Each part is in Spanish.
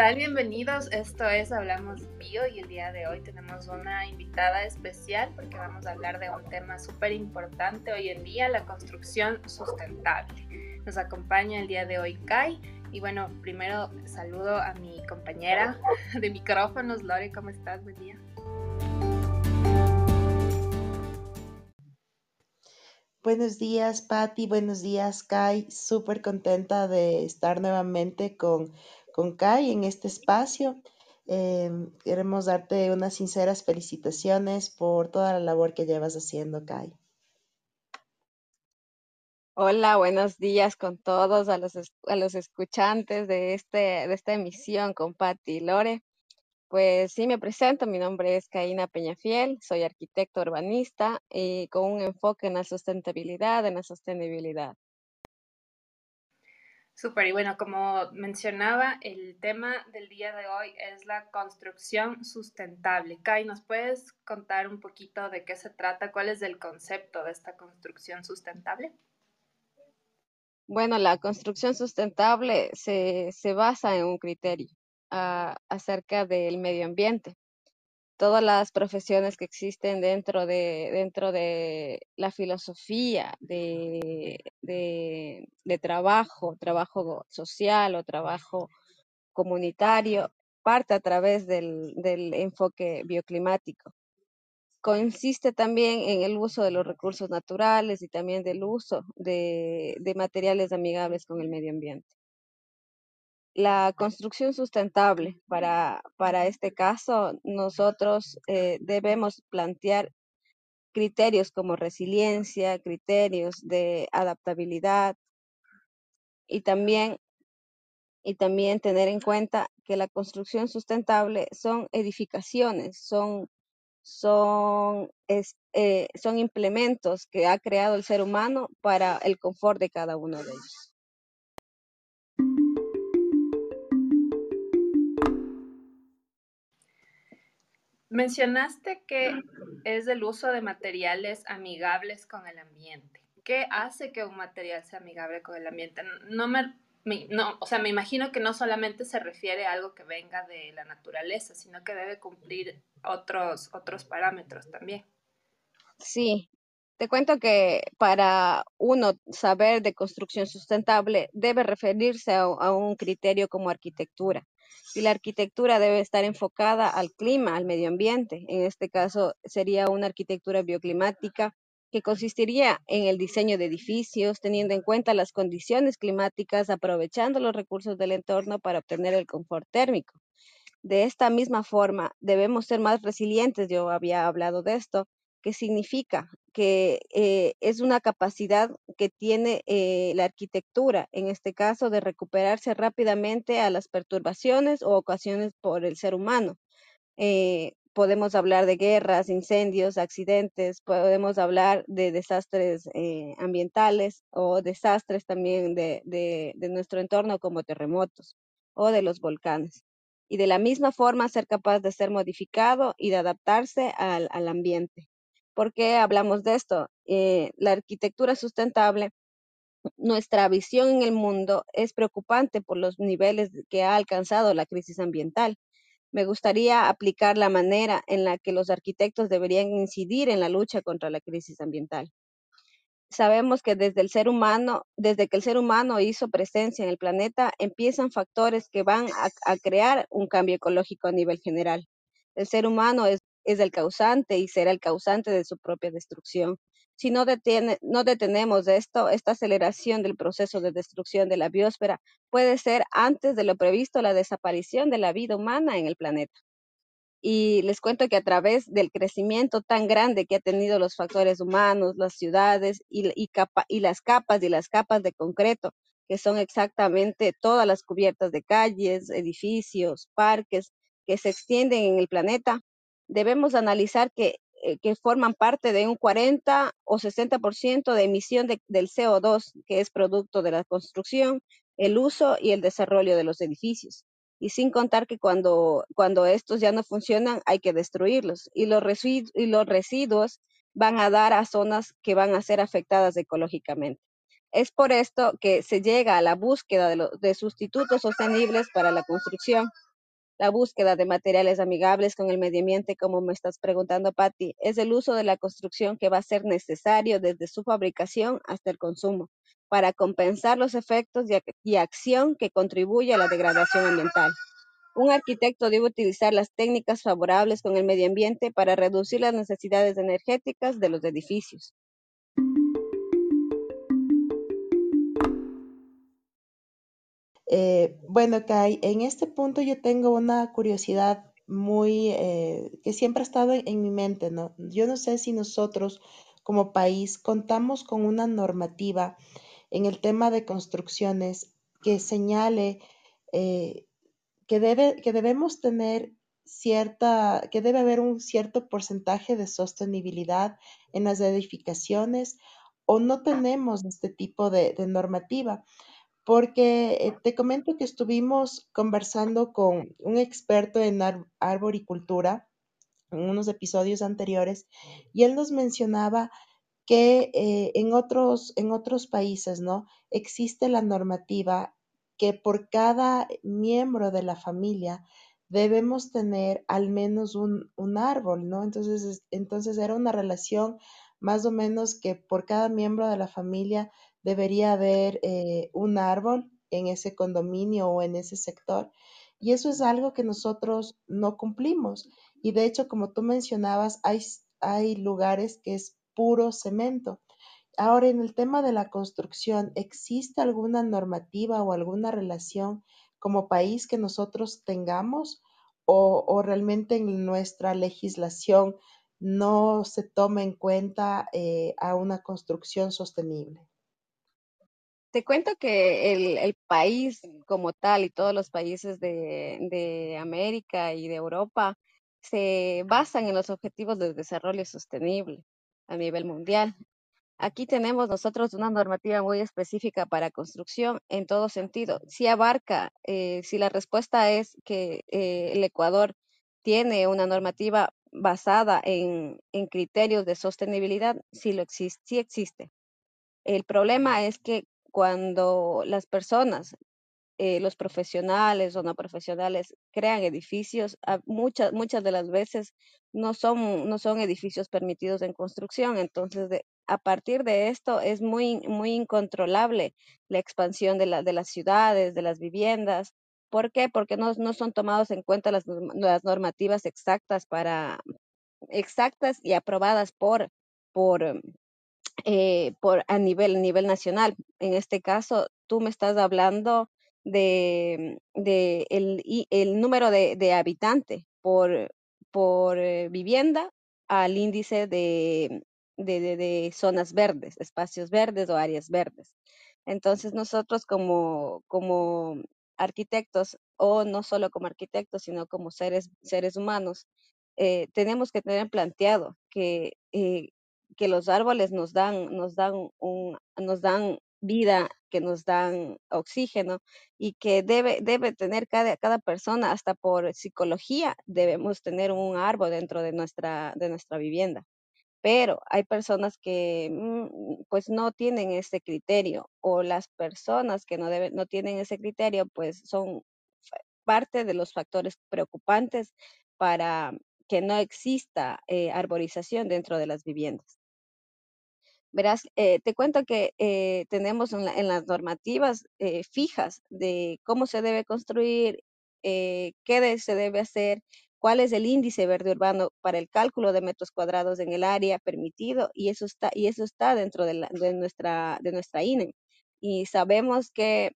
tal? Bienvenidos. Esto es Hablamos Bio y el día de hoy tenemos una invitada especial porque vamos a hablar de un tema súper importante hoy en día, la construcción sustentable. Nos acompaña el día de hoy Kai. Y bueno, primero saludo a mi compañera de micrófonos, Lore, ¿cómo estás? Buen día. Buenos días, Patti. Buenos días, Kai. Súper contenta de estar nuevamente con con Kai en este espacio. Em, queremos darte unas sinceras felicitaciones por toda la labor que llevas haciendo, Kai. Hola, buenos días con todos, a los, a los escuchantes de, este, de esta emisión con Patti y Lore. Pues sí, me presento, mi nombre es Caína Peñafiel, soy arquitecto urbanista y con un enfoque en la sustentabilidad, en la sostenibilidad. Súper, y bueno, como mencionaba, el tema del día de hoy es la construcción sustentable. Kai, ¿nos puedes contar un poquito de qué se trata? ¿Cuál es el concepto de esta construcción sustentable? Bueno, la construcción sustentable se, basa en un criterio ah, acerca del medio ambiente todas las profesiones que existen dentro de, dentro de la filosofía de, trabajo, trabajo social o trabajo comunitario, parte a través del, enfoque bioclimático. Consiste también en el uso de los recursos naturales y también del uso de materiales amigables con el medio ambiente la construcción sustentable, para, para este caso, nosotros eh, debemos plantear criterios como resiliencia, criterios de adaptabilidad y también, y también tener en cuenta que la construcción sustentable son edificaciones, son, son, eh, son implementos que ha creado el ser humano para el confort de cada uno de ellos. Mencionaste que es el uso de materiales amigables con el ambiente. ¿Qué hace que un material sea amigable con el ambiente? No me, no, o sea, me imagino que no solamente se refiere a algo que venga de la naturaleza, sino que debe cumplir otros, otros parámetros también. Sí, te cuento que para uno saber de construcción sustentable debe referirse a un criterio como arquitectura y la arquitectura debe estar enfocada al clima, al medio ambiente. En este caso sería una arquitectura bioclimática que consistiría en el diseño de edificios, teniendo en cuenta las condiciones climáticas, aprovechando los recursos del entorno para obtener el confort térmico. De esta misma forma, debemos ser más resilientes, yo había hablado de esto, que significa que eh, es una capacidad que tiene eh, la arquitectura, en este caso, de recuperarse rápidamente a las perturbaciones o ocasiones por el ser humano. Eh, podemos hablar de guerras, incendios, accidentes, podemos hablar de desastres ambientales o desastres también de, nuestro entorno como terremotos o de los volcanes. Y de la misma forma ser capaz de ser modificado y de adaptarse al ambiente. ¿Por qué hablamos de esto? Eh, la arquitectura sustentable, nuestra visión en el mundo es preocupante por los niveles que ha alcanzado la crisis ambiental. Me gustaría aplicar la manera en la que los arquitectos deberían incidir en la lucha contra la crisis ambiental. Sabemos que desde el ser humano, desde que el ser humano hizo presencia en el planeta, empiezan factores que van a, a crear un cambio ecológico a nivel general. El ser humano es es el causante y será el causante de su propia destrucción. Si no, detiene, no detenemos esto, esta aceleración del proceso de destrucción de la biosfera puede ser antes de lo previsto la desaparición de la vida humana en el planeta. Y les cuento que a través del crecimiento tan grande que ha tenido los factores humanos, las ciudades y, las capas y las capas de concreto, que son exactamente todas las cubiertas de calles, edificios, parques que se extienden en el planeta, debemos analizar que, eh, que forman parte de un 40 o 60% de emisión del CO2, que es producto de la construcción, el uso y el desarrollo de los edificios. Y sin contar que cuando, cuando estos ya no funcionan, hay que destruirlos. Y los, y los residuos van a dar a zonas que van a ser afectadas ecológicamente. Es por esto que se llega a la búsqueda de, de sustitutos sostenibles para la construcción la búsqueda de materiales amigables con el medio ambiente, como me estás preguntando, Patti, es el uso de la construcción que va a ser necesario desde su fabricación hasta el consumo para compensar los efectos y, acción que contribuye a la degradación ambiental. Un arquitecto debe utilizar las técnicas favorables con el medio ambiente para reducir las necesidades energéticas de los edificios. Eh, bueno, Kai, en este punto yo tengo una curiosidad muy, eh, que siempre ha estado en, mi mente, ¿no? Yo no sé si nosotros como país contamos con una normativa en el tema de construcciones que señale eh, que, debe, que debemos tener cierta, que debe haber un cierto porcentaje de sostenibilidad en las edificaciones o no tenemos este tipo de normativa porque eh, te comento que estuvimos conversando con un experto en arboricultura en unos episodios anteriores y él nos mencionaba que eh, en, otros, en otros países, ¿no? Existe la normativa que por cada miembro de la familia debemos tener al menos un, un árbol, ¿no? Entonces, entonces era una relación más o menos que por cada miembro de la familia debería haber eh, un árbol en ese condominio o en ese sector. Y eso es algo que nosotros no cumplimos. Y de hecho, como tú mencionabas, hay, hay lugares que es puro cemento. Ahora, en el tema de la construcción, ¿existe alguna normativa o alguna relación como país que nosotros tengamos o, realmente en nuestra legislación no se toma en cuenta eh, a una construcción sostenible? Te cuento que el, país como tal y todos los países de, América y de Europa se basan en los objetivos de desarrollo sostenible a nivel mundial. Aquí tenemos nosotros una normativa muy específica para construcción en todo sentido. Si abarca, eh, si la respuesta es que eh, el Ecuador tiene una normativa basada en, criterios de sostenibilidad, sí, lo sí existe. El problema es que cuando las personas, eh, los profesionales o no profesionales, crean edificios, muchas, muchas de las veces no son, no son edificios permitidos en construcción. Entonces, a partir de esto es muy, muy incontrolable la expansión de, la, de las ciudades, de las viviendas. ¿Por qué? Porque no, no son tomados en cuenta las, las normativas exactas para exactas y aprobadas por, por, eh, por, a nivel, nivel nacional. En este caso, tú me estás hablando de, de el, el, número de, de habitante por, por eh, vivienda al índice de, de, de, zonas verdes, espacios verdes o áreas verdes. Entonces nosotros como, como arquitectos, o no solo como arquitectos, sino como seres, seres humanos, eh, tenemos que tener planteado que que los árboles nos dan, nos dan, un, nos dan vida, que nos dan oxígeno y que debe, tener cada, persona, hasta por psicología, debemos tener un árbol dentro de nuestra, de nuestra vivienda. Pero hay personas que mm, pues no tienen ese criterio o las personas que no, deben, no tienen ese criterio pues son parte de los factores preocupantes para que no exista eh, arborización dentro de las viviendas. Verás, eh, te cuento que eh, tenemos en, las normativas eh, fijas de cómo se debe construir, qué se debe hacer, cuál es el índice verde urbano para el cálculo de metros cuadrados en el área permitido y eso está, y eso está dentro de, nuestra, de nuestra INE. Y sabemos que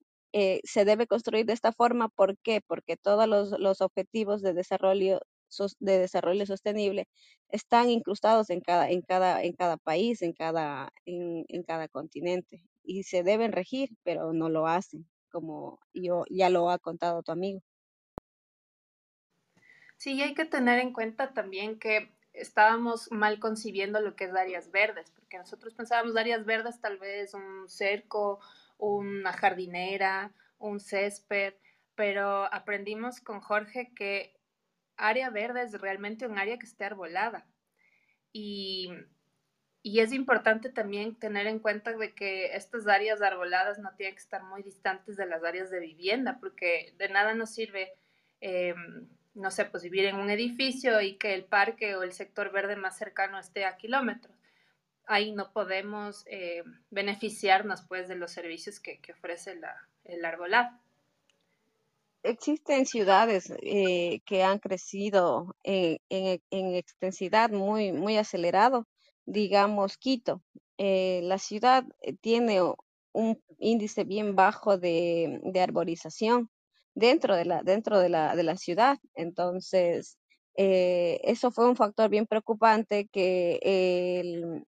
se debe construir de esta forma, ¿por qué? Porque todos los, los objetivos de desarrollo de desarrollo sostenible están incrustados en cada, en cada, en cada país, en cada, en, cada continente y se deben regir, pero no lo hacen, como yo ya lo ha contado tu amigo. Sí, hay que tener en cuenta también que estábamos mal concibiendo lo que es áreas verdes, porque nosotros pensábamos áreas verdes tal vez un cerco, una jardinera, un césped, pero aprendimos con Jorge que área verde es realmente un área que esté arbolada. Y, es importante también tener en cuenta de que estas áreas arboladas no tienen que estar muy distantes de las áreas de vivienda, porque de nada nos sirve em, no sé, pues vivir en un edificio y que el parque o el sector verde más cercano esté a kilómetros. Ahí no podemos eh, beneficiarnos pues de los servicios que, ofrece el arbolado. Existen ciudades eh, que han crecido en, extensidad muy, muy acelerado, digamos Quito. Eh, la ciudad tiene un índice bien bajo de, de arborización dentro de la, dentro de la, de la ciudad. Entonces, eh, eso fue un factor bien preocupante que el,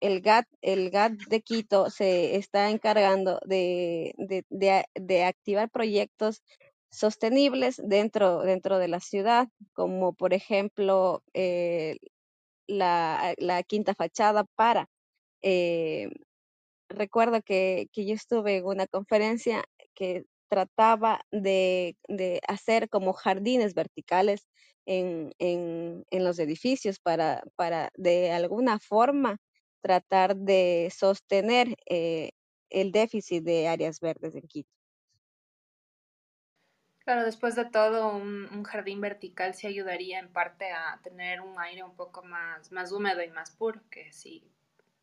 el GAT, el GAT de Quito se está encargando de, de, activar proyectos sostenibles dentro, dentro de la ciudad, como por ejemplo eh, la, la, quinta fachada para eh, recuerdo que, que, yo estuve en una conferencia que trataba de, hacer como jardines verticales en, los edificios para, para de alguna forma tratar de sostener eh, el déficit de áreas verdes en Quito. Claro, después de todo, un, jardín vertical sí ayudaría en parte a tener un aire un poco más, más húmedo y más puro, que sí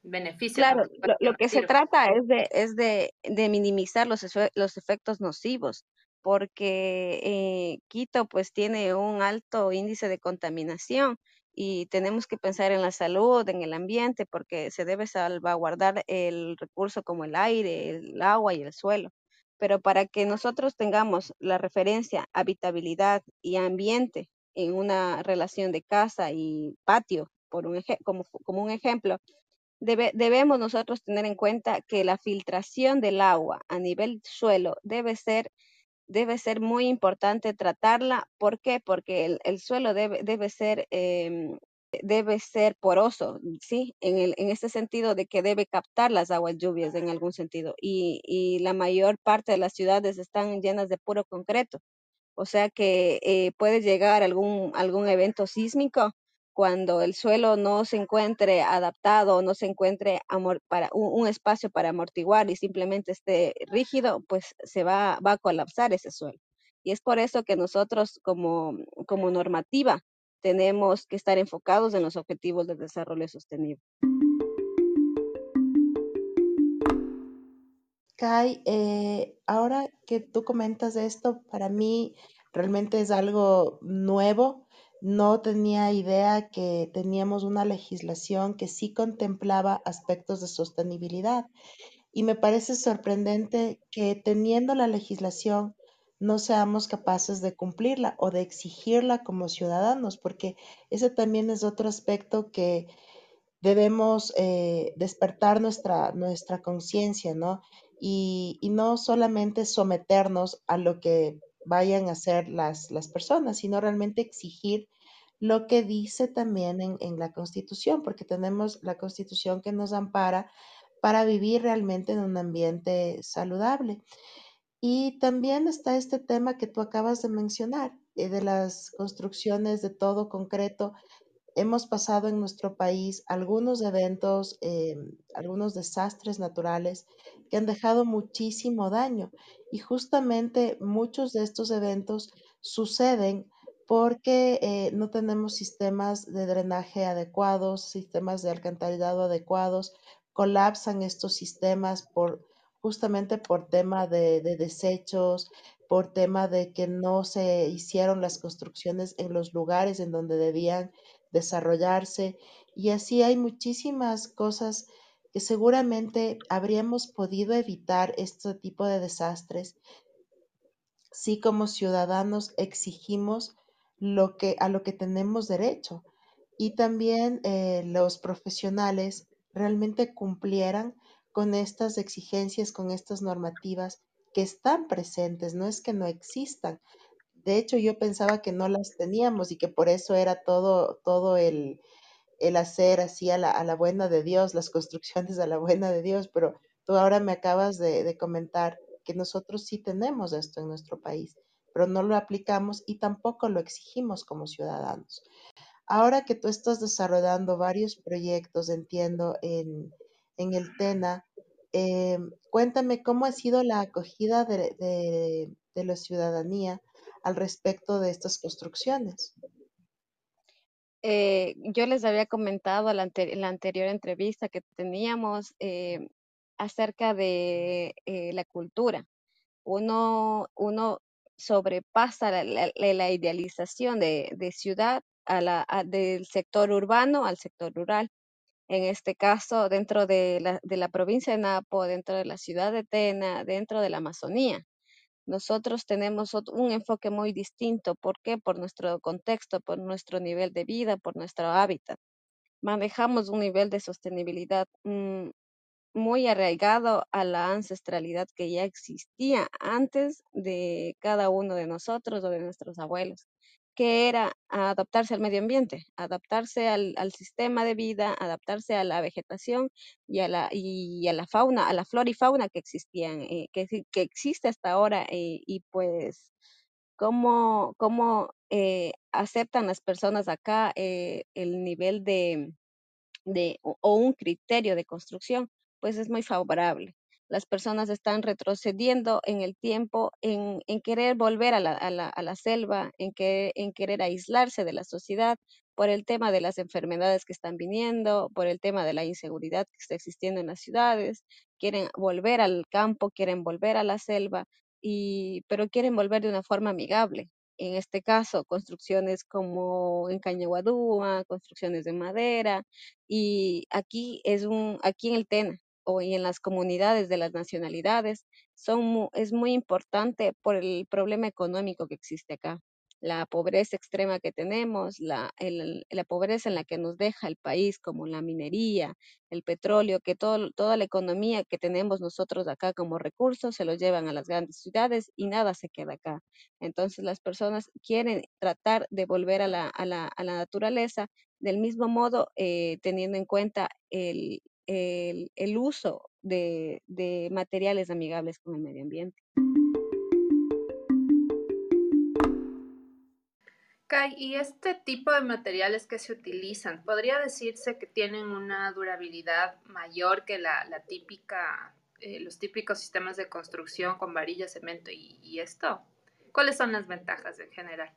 beneficia. Claro, lo, que se trata es de, es de, minimizar los, los efectos nocivos, porque eh, Quito pues tiene un alto índice de contaminación y tenemos que pensar en la salud, en el ambiente, porque se debe salvaguardar el recurso como el aire, el agua y el suelo. Pero para que nosotros tengamos la referencia habitabilidad y ambiente en una relación de casa y patio, por un como, como un ejemplo, debemos nosotros tener en cuenta que la filtración del agua a nivel suelo debe ser, debe ser muy importante tratarla. ¿Por qué? Porque el, suelo debe, debe ser... Em, debe ser poroso, ¿sí? En, el, en este sentido de que debe captar las aguas lluvias en algún sentido. Y, la mayor parte de las ciudades están llenas de puro concreto. O sea que eh, puede llegar algún, algún evento sísmico cuando el suelo no se encuentre adaptado, no se encuentre para un, espacio para amortiguar y simplemente esté rígido, pues se va, va a colapsar ese suelo. Y es por eso que nosotros como, como normativa tenemos que estar enfocados en los objetivos de desarrollo sostenible. Kai, eh, ahora que tú comentas esto, para mí realmente es algo nuevo no tenía idea que teníamos una legislación que sí contemplaba aspectos de sostenibilidad. Y me parece sorprendente que teniendo la legislación no seamos capaces de cumplirla o de exigirla como ciudadanos, porque ese también es otro aspecto que debemos eh, despertar nuestra, nuestra conciencia, ¿no? Y, y no solamente someternos a lo que vayan a ser las, las personas, sino realmente exigir lo que dice también en, en, la Constitución, porque tenemos la Constitución que nos ampara para vivir realmente en un ambiente saludable. Y también está este tema que tú acabas de mencionar, eh, de las construcciones de todo concreto. Hemos pasado en nuestro país algunos eventos, eh, algunos desastres naturales que han dejado muchísimo daño. Y justamente muchos de estos eventos suceden porque eh, no tenemos sistemas de drenaje adecuados, sistemas de alcantarillado adecuados, colapsan estos sistemas por justamente por tema de, de desechos, por tema de que no se hicieron las construcciones en los lugares en donde debían desarrollarse. Y así hay muchísimas cosas que seguramente habríamos podido evitar este tipo de desastres si como ciudadanos exigimos lo que, a lo que tenemos derecho. Y también eh, los profesionales realmente cumplieran con estas exigencias, con estas normativas que están presentes, no es que no existan, de hecho, yo pensaba que no las teníamos y que por eso era todo, todo el, hacer así a la, buena de Dios, las construcciones a la buena de Dios, pero tú ahora me acabas de, comentar que nosotros sí tenemos esto en nuestro país, pero no lo aplicamos y tampoco lo exigimos como ciudadanos. Ahora que tú estás desarrollando varios proyectos, entiendo, en, el TENA, em, cuéntame cómo ha sido la acogida de, de, de la ciudadanía al respecto de estas construcciones? Eh, yo les había comentado en la, anterior entrevista que teníamos eh, acerca de eh, la cultura. Uno, uno sobrepasa la, idealización de, ciudad a la, del sector urbano al sector rural. En este caso, dentro de la, de la provincia de Napo, dentro de la ciudad de Tena, dentro de la Amazonía. Nosotros tenemos un enfoque muy distinto. ¿Por qué? Por nuestro contexto, por nuestro nivel de vida, por nuestro hábitat. Manejamos un nivel de sostenibilidad mm, muy arraigado a la ancestralidad que ya existía antes de cada uno de nosotros o de nuestros abuelos que era adaptarse al medio ambiente, adaptarse al, sistema de vida, adaptarse a la vegetación y a la, y a la fauna, a la flora y fauna que existían, eh, que, que, existe hasta ahora eh, y pues cómo, cómo eh, aceptan las personas acá el nivel de, de o un criterio de construcción, pues es muy favorable las personas están retrocediendo en el tiempo, en, querer volver a la, selva, en, que, en querer aislarse de la sociedad por el tema de las enfermedades que están viniendo, por el tema de la inseguridad que está existiendo en las ciudades, quieren volver al campo, quieren volver a la selva, y, pero quieren volver de una forma amigable. En este caso, construcciones como en Cañaguadúa, construcciones de madera, y aquí es un, aquí en el Tena, y en las comunidades de las nacionalidades son, es muy importante por el problema económico que existe acá. La pobreza extrema que tenemos, la, la pobreza en la que nos deja el país, como la minería, el petróleo, que todo, toda la economía que tenemos nosotros acá como recursos se los llevan a las grandes ciudades y nada se queda acá. Entonces las personas quieren tratar de volver a la, a la, a la naturaleza del mismo modo, eh, teniendo en cuenta el, el, uso de, materiales amigables con el medio ambiente. Kai, ¿y este tipo de materiales que se utilizan, podría decirse que tienen una durabilidad mayor que la, típica, eh, los típicos sistemas de construcción con varilla, cemento y, y esto? ¿Cuáles son las ventajas en general?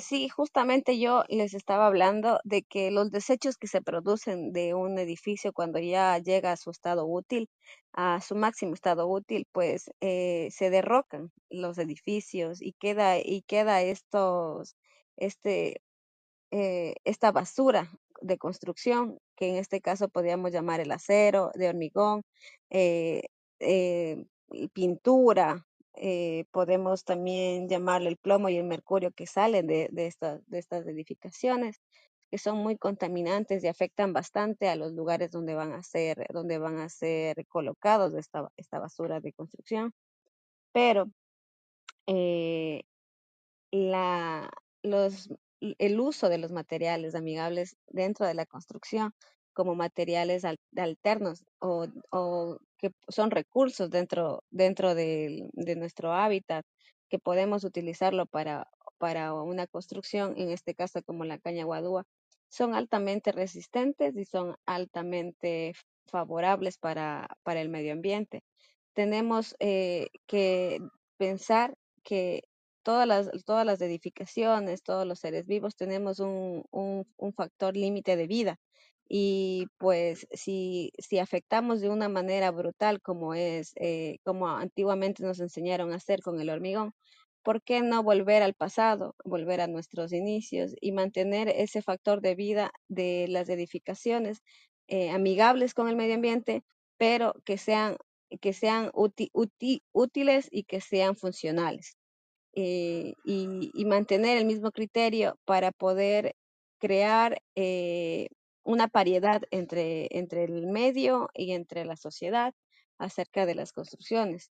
Sí, justamente yo les estaba hablando de que los desechos que se producen de un edificio cuando ya llega a su estado útil, a su máximo estado útil, pues eh, se derrocan los edificios y queda, y queda estos, este, eh, esta basura de construcción, que en este caso podríamos llamar el acero, de hormigón, eh, pintura, eh, podemos también llamarle el plomo y el mercurio que salen de, de, de estas edificaciones, que son muy contaminantes y afectan bastante a los lugares donde van a ser, donde van a ser colocados esta, esta basura de construcción. Pero eh, la, los, el uso de los materiales amigables dentro de la construcción como materiales alternos o, que son recursos dentro, dentro de, nuestro hábitat, que podemos utilizarlo para, para una construcción, en este caso como la caña guadúa, son altamente resistentes y son altamente favorables para, para el medio ambiente. Tenemos eh, que pensar que todas las, todas las edificaciones, todos los seres vivos tenemos un, un factor límite de vida y pues si, si afectamos de una manera brutal como es, eh, como antiguamente nos enseñaron a hacer con el hormigón, ¿por qué no volver al pasado, volver a nuestros inicios y mantener ese factor de vida de las edificaciones eh, amigables con el medio ambiente, pero que sean, que sean útiles y que sean funcionales? Eh, y, y, mantener el mismo criterio para poder crear una paridad entre, entre el medio y entre la sociedad acerca de las construcciones.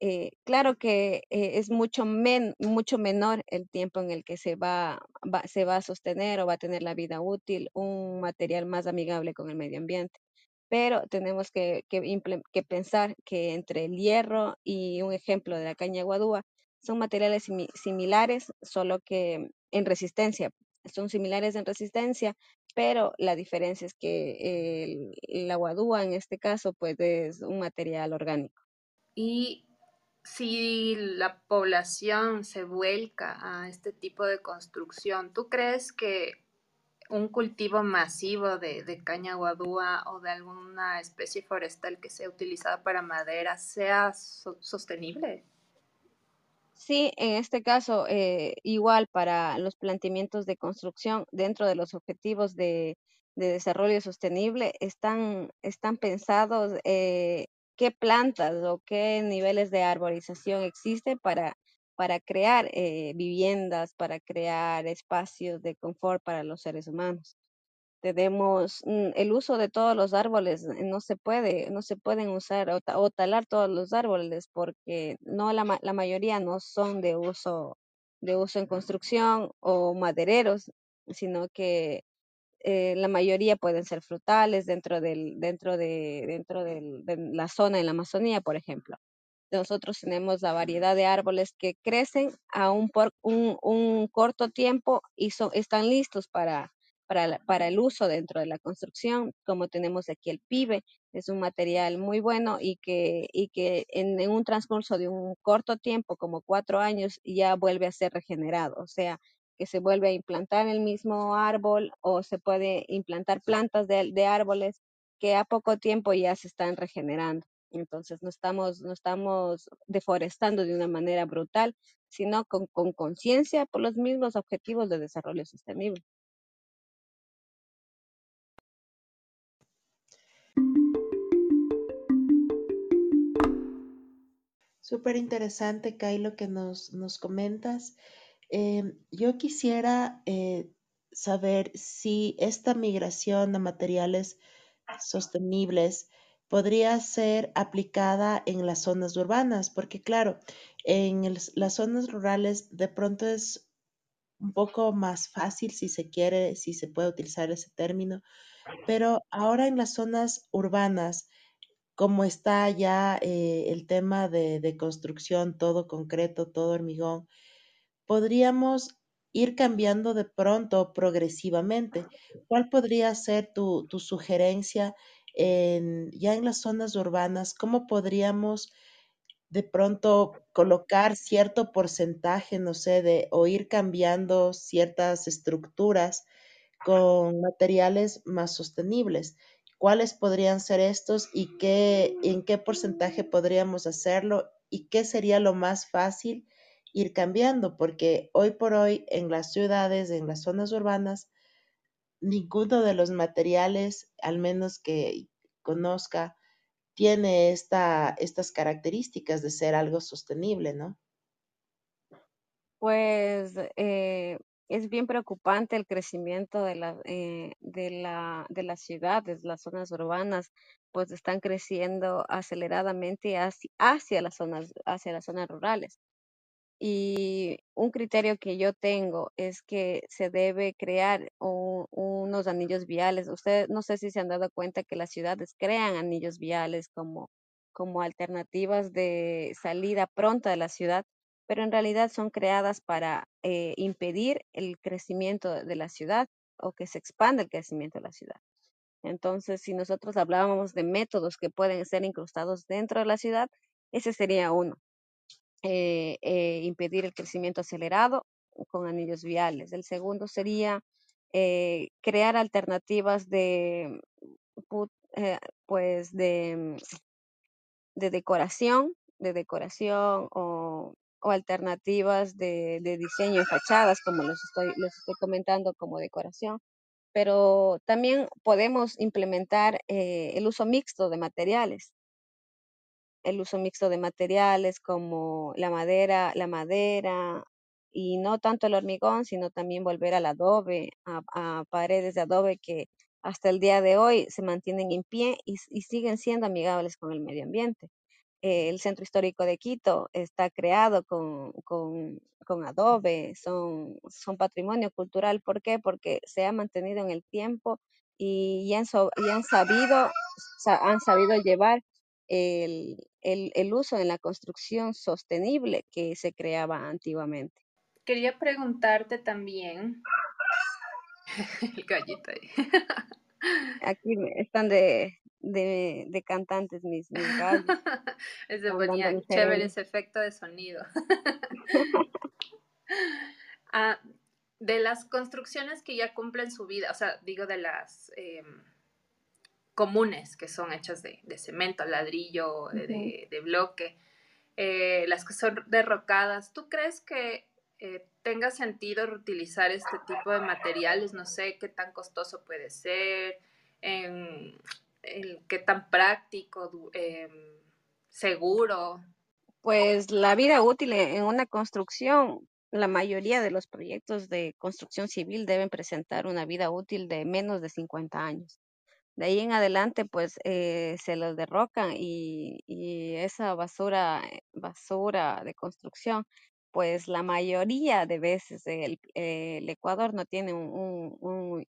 Eh, claro que eh, es mucho, men, mucho menor el tiempo en el que se va, se va a sostener o va a tener la vida útil un material más amigable con el medio ambiente. Pero tenemos que, que, pensar que entre el hierro y un ejemplo de la caña guadúa son materiales similares, solo que en resistencia. Son similares en resistencia, pero la diferencia es que el, la guadúa en este caso pues es un material orgánico. Y si la población se vuelca a este tipo de construcción, ¿tú crees que un cultivo masivo de, de caña guadúa o de alguna especie forestal que sea utilizada para madera sea sostenible? Sí, en este caso, eh, igual para los planteamientos de construcción dentro de los objetivos de, desarrollo sostenible, están, están pensados eh, qué plantas o qué niveles de arborización existen para, para crear eh, viviendas, para crear espacios de confort para los seres humanos tenemos mm, el uso de todos los árboles, eh, no se puede, no se pueden usar o, talar todos los árboles porque no la, la, mayoría no son de uso, de uso en construcción o madereros, sino que eh, la mayoría pueden ser frutales dentro del, dentro de, dentro de la zona en la Amazonía, por ejemplo. Nosotros tenemos la variedad de árboles que crecen a un, por, un, un corto tiempo y son, están listos para, para, para, el uso dentro de la construcción, como tenemos aquí el PIBE, es un material muy bueno y que, y que en, en, un transcurso de un corto tiempo, como cuatro años, ya vuelve a ser regenerado, o sea, que se vuelve a implantar el mismo árbol o se puede implantar plantas de, de árboles que a poco tiempo ya se están regenerando. Entonces no estamos, no estamos deforestando de una manera brutal, sino con conciencia por los mismos objetivos de desarrollo sostenible. Súper interesante, Kai, lo que nos, nos comentas. Eh, yo quisiera eh, saber si esta migración a materiales sostenibles podría ser aplicada en las zonas urbanas, porque claro, en las zonas rurales de pronto es un poco más fácil si se quiere, si se puede utilizar ese término, pero ahora en las zonas urbanas, como está ya eh, el tema de, de, construcción, todo concreto, todo hormigón, podríamos ir cambiando de pronto progresivamente. ¿Cuál podría ser tu, tu sugerencia en, ya en las zonas urbanas? ¿Cómo podríamos de pronto colocar cierto porcentaje, no sé, de o ir cambiando ciertas estructuras con materiales más sostenibles? Cuáles podrían ser estos y qué, en qué porcentaje podríamos hacerlo y qué sería lo más fácil ir cambiando, porque hoy por hoy en las ciudades, en las zonas urbanas, ninguno de los materiales, al menos que conozca, tiene esta, estas características de ser algo sostenible, ¿no? Pues eh, es bien preocupante el crecimiento de, la, eh, de, la, de las ciudades, las zonas urbanas, pues están creciendo aceleradamente hacia, hacia, las, zonas, hacia las zonas rurales. Y un criterio que yo tengo es que se debe crear unos anillos viales. Ustedes no sé si se han dado cuenta que las ciudades crean anillos viales como, como alternativas de salida pronta de la ciudad pero en realidad son creadas para eh, impedir el crecimiento de la ciudad o que se expanda el crecimiento de la ciudad. Entonces, si nosotros hablábamos de métodos que pueden ser incrustados dentro de la ciudad, ese sería uno. Eh, eh, impedir el crecimiento acelerado con anillos viales. El segundo sería crear alternativas de, pues de, de decoración, de decoración o o alternativas de, diseño en fachadas, como les estoy, comentando como decoración. Pero también podemos implementar eh, el uso mixto de materiales. El uso mixto de materiales como la madera, la madera, y no tanto el hormigón, sino también volver al adobe, a, paredes de adobe que hasta el día de hoy se mantienen en pie y siguen siendo amigables con el medio ambiente. Eh, el centro histórico de Quito está creado con, con, con adobe, son, son, patrimonio cultural. ¿Por qué? Porque se ha mantenido en el tiempo y, han, y han, sabido, han sabido llevar el, el, el, uso en la construcción sostenible que se creaba antiguamente. Quería preguntarte también, el gallito ahí. Aquí están de, de, cantantes mis, mis ese ponía chévere ese efecto de sonido. Ah, de las construcciones que ya cumplen su vida, o sea, digo de las em, comunes que son hechas de, cemento, ladrillo, de, bloque, eh, las que son derrocadas, ¿tú crees que eh, tenga sentido reutilizar este tipo de materiales? No sé qué tan costoso puede ser, en, qué tan práctico, em, seguro. Pues la vida útil en una construcción la mayoría de los proyectos de construcción civil deben presentar una vida útil de menos de 50 años. De ahí en adelante, pues eh, se los derrocan y, esa basura, eh, basura de construcción, pues la mayoría de veces el, Ecuador no tiene un,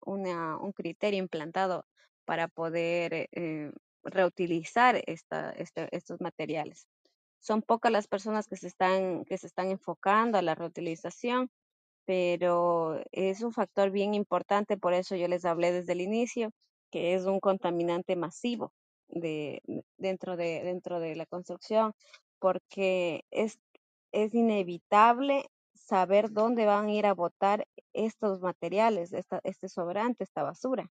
un, criterio implantado para poder eh, reutilizar esta, este, estos materiales. Son pocas las personas que se están, que se están enfocando a la reutilización, pero es un factor bien importante, por eso yo les hablé desde el inicio, que es un contaminante masivo de, dentro, de, dentro de la construcción, porque es, es inevitable saber dónde van a ir a botar estos materiales, este sobrante, esta basura.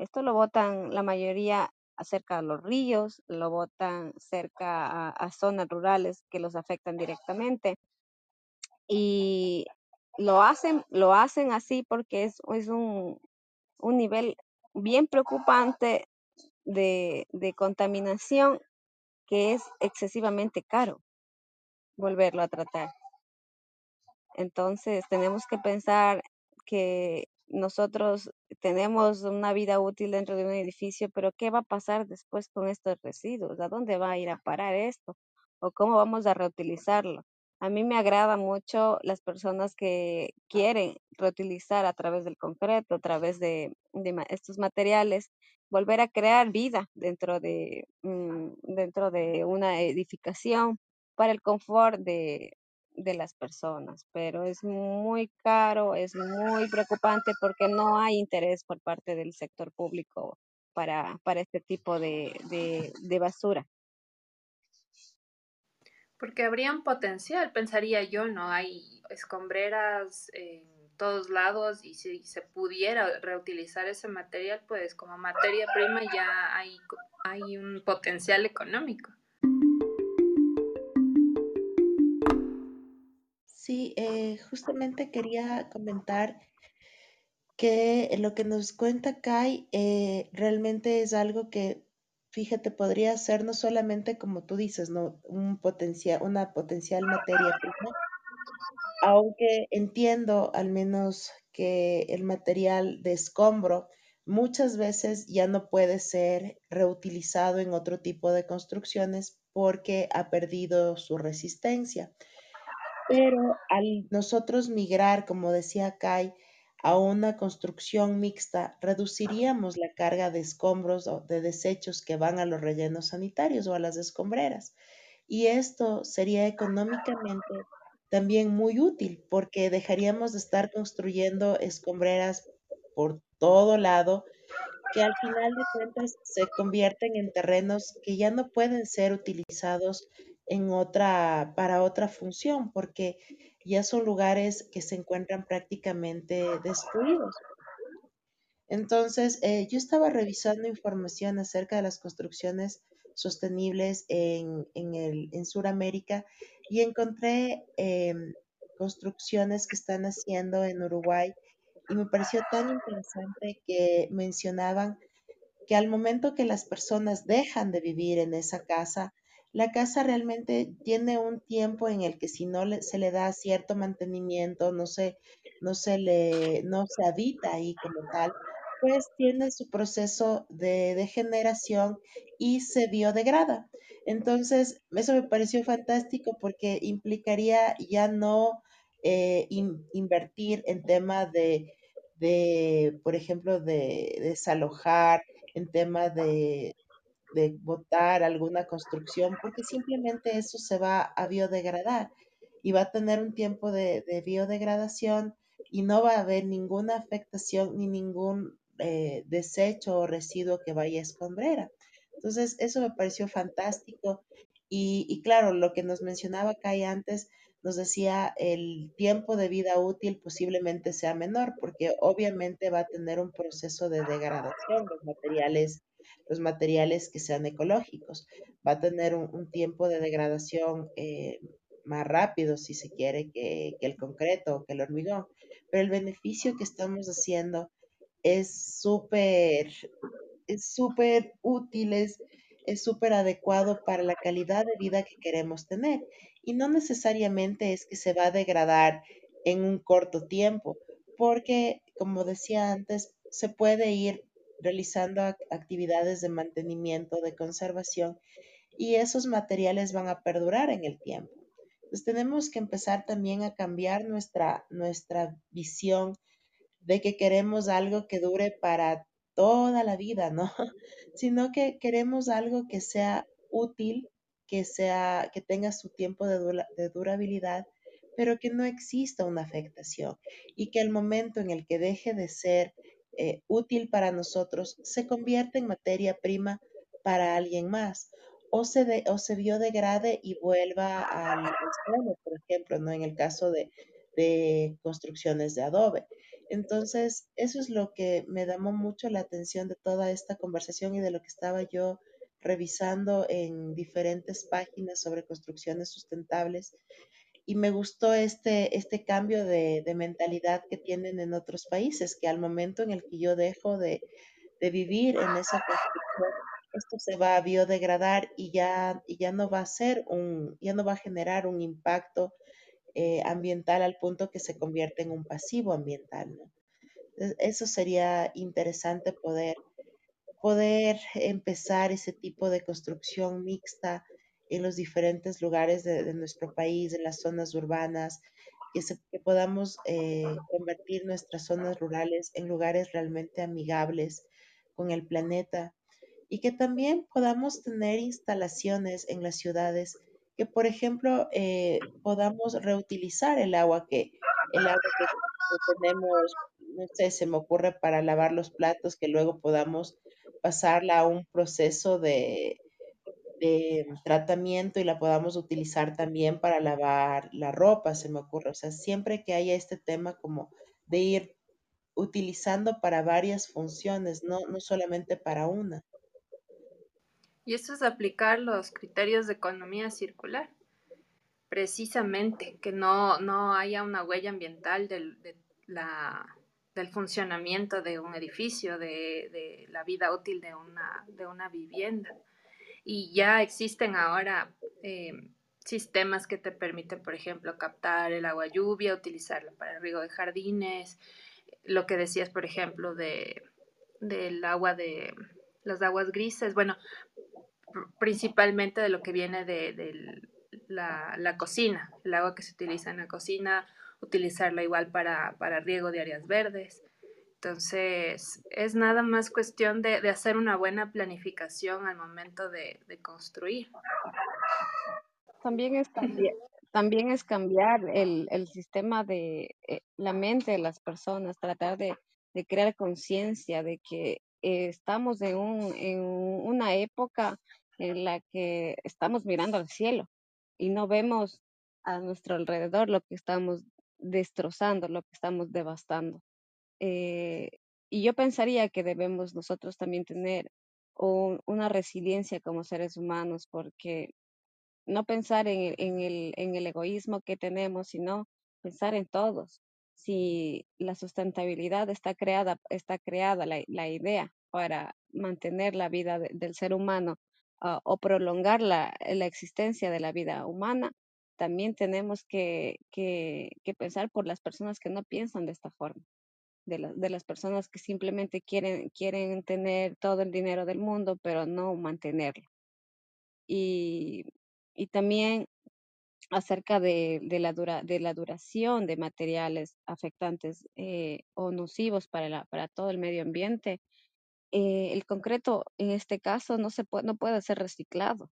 Esto lo botan la mayoría cerca de los ríos, lo botan cerca a, zonas rurales que los afectan directamente. Y lo hacen, lo hacen así porque es, es un, un nivel bien preocupante de, de contaminación que es excesivamente caro volverlo a tratar. Entonces tenemos que pensar que nosotros tenemos una vida útil dentro de un edificio, pero ¿qué va a pasar después con estos residuos? ¿A dónde va a ir a parar esto? ¿O cómo vamos a reutilizarlo? A mí me agrada mucho las personas que quieren reutilizar a través del concreto, a través de, estos materiales, volver a crear vida dentro de, mm, dentro de una edificación para el confort de, de las personas, pero es muy caro, es muy preocupante porque no hay interés por parte del sector público para, para este tipo de, de, basura. Porque habría un potencial, pensaría yo, ¿no? Hay escombreras en todos lados y si se pudiera reutilizar ese material, pues como materia prima ya hay, hay un potencial económico. Justamente quería comentar que lo que nos cuenta Kai eh, realmente es algo que, fíjate, podría ser no solamente como tú dices, ¿no? Un una potencial materia prima, aunque entiendo al menos que el material de escombro muchas veces ya no puede ser reutilizado en otro tipo de construcciones porque ha perdido su resistencia. Pero al nosotros migrar, como decía Kai, a una construcción mixta, reduciríamos la carga de escombros o de desechos que van a los rellenos sanitarios o a las escombreras. Y esto sería económicamente también muy útil porque dejaríamos de estar construyendo escombreras por todo lado que al final de cuentas se convierten en terrenos que ya no pueden ser utilizados en otra, para otra función, porque ya son lugares que se encuentran prácticamente destruidos. Entonces, eh, yo estaba revisando información acerca de las construcciones sostenibles en, en, en Sudamérica y encontré em, construcciones que están haciendo en Uruguay y me pareció tan interesante que mencionaban que al momento que las personas dejan de vivir en esa casa, la casa realmente tiene un tiempo en el que si no se le da cierto mantenimiento, no se, no se le, no se habita ahí como tal, pues tiene su proceso de degeneración y se biodegrada. Entonces, eso me pareció fantástico porque implicaría ya no eh, invertir en tema de, de, por ejemplo, de desalojar, en tema de de botar alguna construcción, porque simplemente eso se va a biodegradar y va a tener un tiempo de, biodegradación y no va a haber ninguna afectación ni ningún eh, desecho o residuo que vaya a escombrera. Entonces, eso me pareció fantástico. Y, y claro, lo que nos mencionaba Kai antes, nos decía el tiempo de vida útil posiblemente sea menor, porque obviamente va a tener un proceso de degradación los materiales, los materiales que sean ecológicos. Va a tener un, tiempo de degradación eh, más rápido, si se quiere, que, que el concreto o que el hormigón. Pero el beneficio que estamos haciendo es súper, es súper útil, es súper adecuado para la calidad de vida que queremos tener. Y no necesariamente es que se va a degradar en un corto tiempo, porque, como decía antes, se puede ir realizando actividades de mantenimiento, de conservación, y esos materiales van a perdurar en el tiempo. Entonces tenemos que empezar también a cambiar nuestra, nuestra visión de que queremos algo que dure para toda la vida, ¿no? Sino que queremos algo que sea útil, que sea, que tenga su tiempo de, de durabilidad, pero que no exista una afectación y que el momento en el que deje de ser eh, útil para nosotros se convierta en materia prima para alguien más o se, de, o se biodegrade y vuelva al suelo, por ejemplo, ¿no? En el caso de, de construcciones de adobe. Entonces, eso es lo que me llamó mucho la atención de toda esta conversación y de lo que estaba yo revisando en diferentes páginas sobre construcciones sustentables. Y me gustó este, este cambio de, de mentalidad que tienen en otros países, que al momento en el que yo dejo de, de vivir en esa construcción, esto se va a biodegradar y ya, y ya no va a ser un, ya no va a generar un impacto eh, ambiental al punto que se convierte en un pasivo ambiental. Eso sería interesante poder, poder empezar ese tipo de construcción mixta en los diferentes lugares de, nuestro país, en las zonas urbanas, que, que podamos eh, convertir nuestras zonas rurales en lugares realmente amigables con el planeta y que también podamos tener instalaciones en las ciudades que, por ejemplo, eh, podamos reutilizar el agua que, el agua que, tenemos, no sé, se me ocurre para lavar los platos, que luego podamos pasarla a un proceso de, de tratamiento y la podamos utilizar también para lavar la ropa, se me ocurre. O sea, siempre que haya este tema como de ir utilizando para varias funciones, no, no solamente para una. Y esto es aplicar los criterios de economía circular. Precisamente, que no, no haya una huella ambiental del, de la, del funcionamiento de un edificio, de, de, la vida útil de una, de una vivienda. Y ya existen ahora eh, sistemas que te permiten, por ejemplo, captar el agua lluvia, utilizarla para el riego de jardines, lo que decías, por ejemplo, de, del agua de las aguas grises. Bueno, principalmente de lo que viene de, la, cocina, el agua que se utiliza en la cocina, utilizarla igual para, riego de áreas verdes. Entonces, es nada más cuestión de, hacer una buena planificación al momento de, construir. También es cambiar, también es cambiar el, sistema de eh, la mente de las personas, tratar de, crear conciencia de que eh, estamos en, un, en una época en la que estamos mirando al cielo y no vemos a nuestro alrededor lo que estamos destrozando, lo que estamos devastando. Eh, y yo pensaría que debemos nosotros también tener una resiliencia como seres humanos, porque no pensar en, el, en el egoísmo que tenemos, sino pensar en todos. Si la sustentabilidad está creada, está creada la, la idea para mantener la vida del ser humano Ah, o prolongar la, la, existencia de la vida humana, también tenemos que, que, pensar por las personas que no piensan de esta forma, de, de las personas que simplemente quieren, quieren tener todo el dinero del mundo, pero no mantenerlo. Y, y también acerca de, de, la dura, de la duración de materiales afectantes eh, o nocivos para, la, para todo el medio ambiente, eh, el concreto en este caso no, se puede, no puede ser reciclado,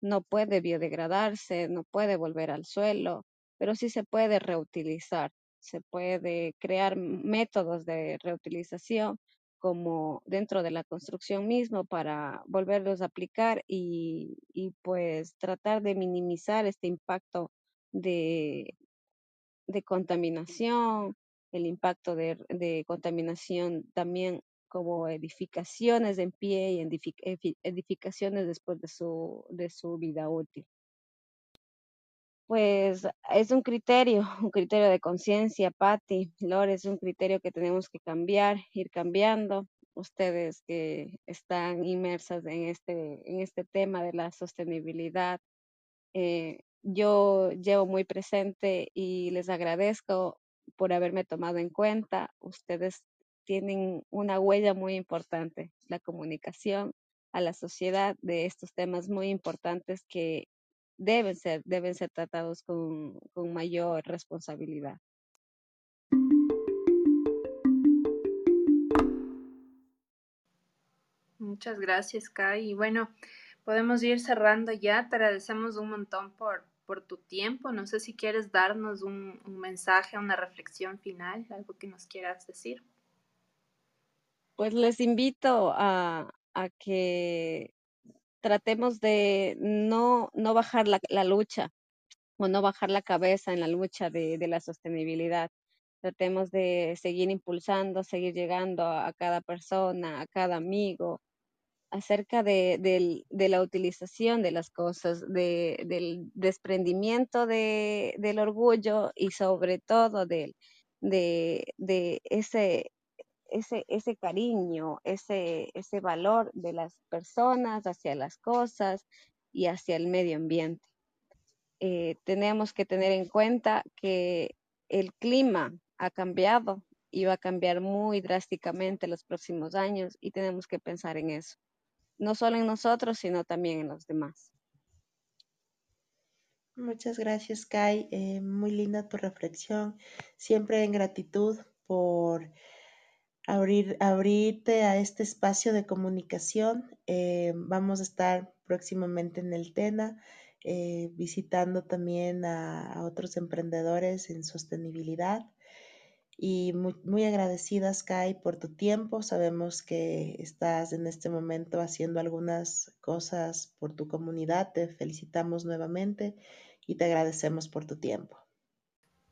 no puede biodegradarse, no puede volver al suelo, pero sí se puede reutilizar, se puede crear métodos de reutilización como dentro de la construcción mismo para volverlos a aplicar y, y pues tratar de minimizar este impacto de, de contaminación, el impacto de, de, contaminación también como edificaciones en pie y edificaciones después de su, de su vida útil. Pues es un criterio, un criterio de conciencia, Patti, Lore, es un criterio que tenemos que cambiar, ir cambiando. Ustedes que están inmersas en este, en este tema de la sostenibilidad, eh, yo llevo muy presente y les agradezco por haberme tomado en cuenta. Ustedes tienen una huella muy importante, la comunicación a la sociedad de estos temas muy importantes que deben ser, deben ser tratados con, con mayor responsabilidad. Muchas gracias, Kai. Y bueno, podemos ir cerrando ya. Te agradecemos un montón por, por tu tiempo. No sé si quieres darnos un, un, mensaje, una reflexión final, algo que nos quieras decir. Pues les invito a, a que tratemos de no, no bajar la, lucha o no bajar la cabeza en la lucha de, de, la sostenibilidad. Tratemos de seguir impulsando, seguir llegando a, cada persona, a cada amigo, acerca de, de, la utilización de las cosas, de, del desprendimiento del orgullo y sobre todo de, ese, ese, ese cariño, ese, ese valor de las personas hacia las cosas y hacia el medio ambiente. Eh, tenemos que tener en cuenta que el clima ha cambiado y va a cambiar muy drásticamente los próximos años y tenemos que pensar en eso, no solo en nosotros, sino también en los demás. Muchas gracias, Kai. Eh, muy linda tu reflexión. Siempre en gratitud por abrir, abrirte a este espacio de comunicación. Eh, vamos a estar próximamente en el TENA, eh, visitando también a, otros emprendedores en sostenibilidad. Y muy, muy agradecidas, Kai, por tu tiempo. Sabemos que estás en este momento haciendo algunas cosas por tu comunidad. Te felicitamos nuevamente y te agradecemos por tu tiempo.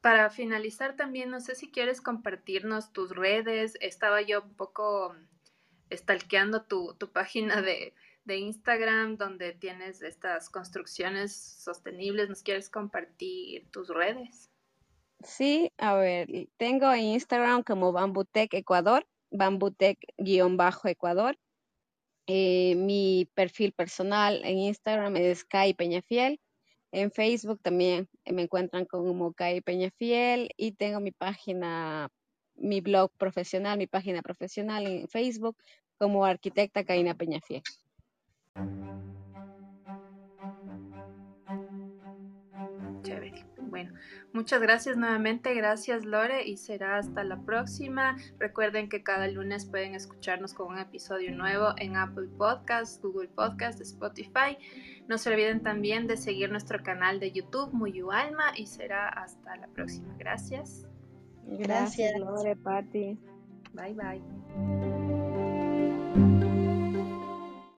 Para finalizar también, no sé si quieres compartirnos tus redes. Estaba yo un poco stalkeando tu, tu página de, de, Instagram donde tienes estas construcciones sostenibles. ¿Nos quieres compartir tus redes? Sí, a ver, tengo en Instagram como Bambutec Ecuador, Bambutec-Ecuador. Eh, mi perfil personal en Instagram es Kai Peñafiel. En Facebook también me encuentran como Kai Peñafiel y tengo mi página, mi blog profesional, mi página profesional en Facebook como arquitecta Kaina Peñafiel. Chévere. Bueno, muchas gracias nuevamente, gracias Lore y será hasta la próxima. Recuerden que cada lunes pueden escucharnos con un episodio nuevo en Apple Podcasts, Google Podcasts, Spotify. No se olviden también de seguir nuestro canal de YouTube, Muyu Alma, y será hasta la próxima. Gracias. Gracias, Lore, Patti. Bye, bye.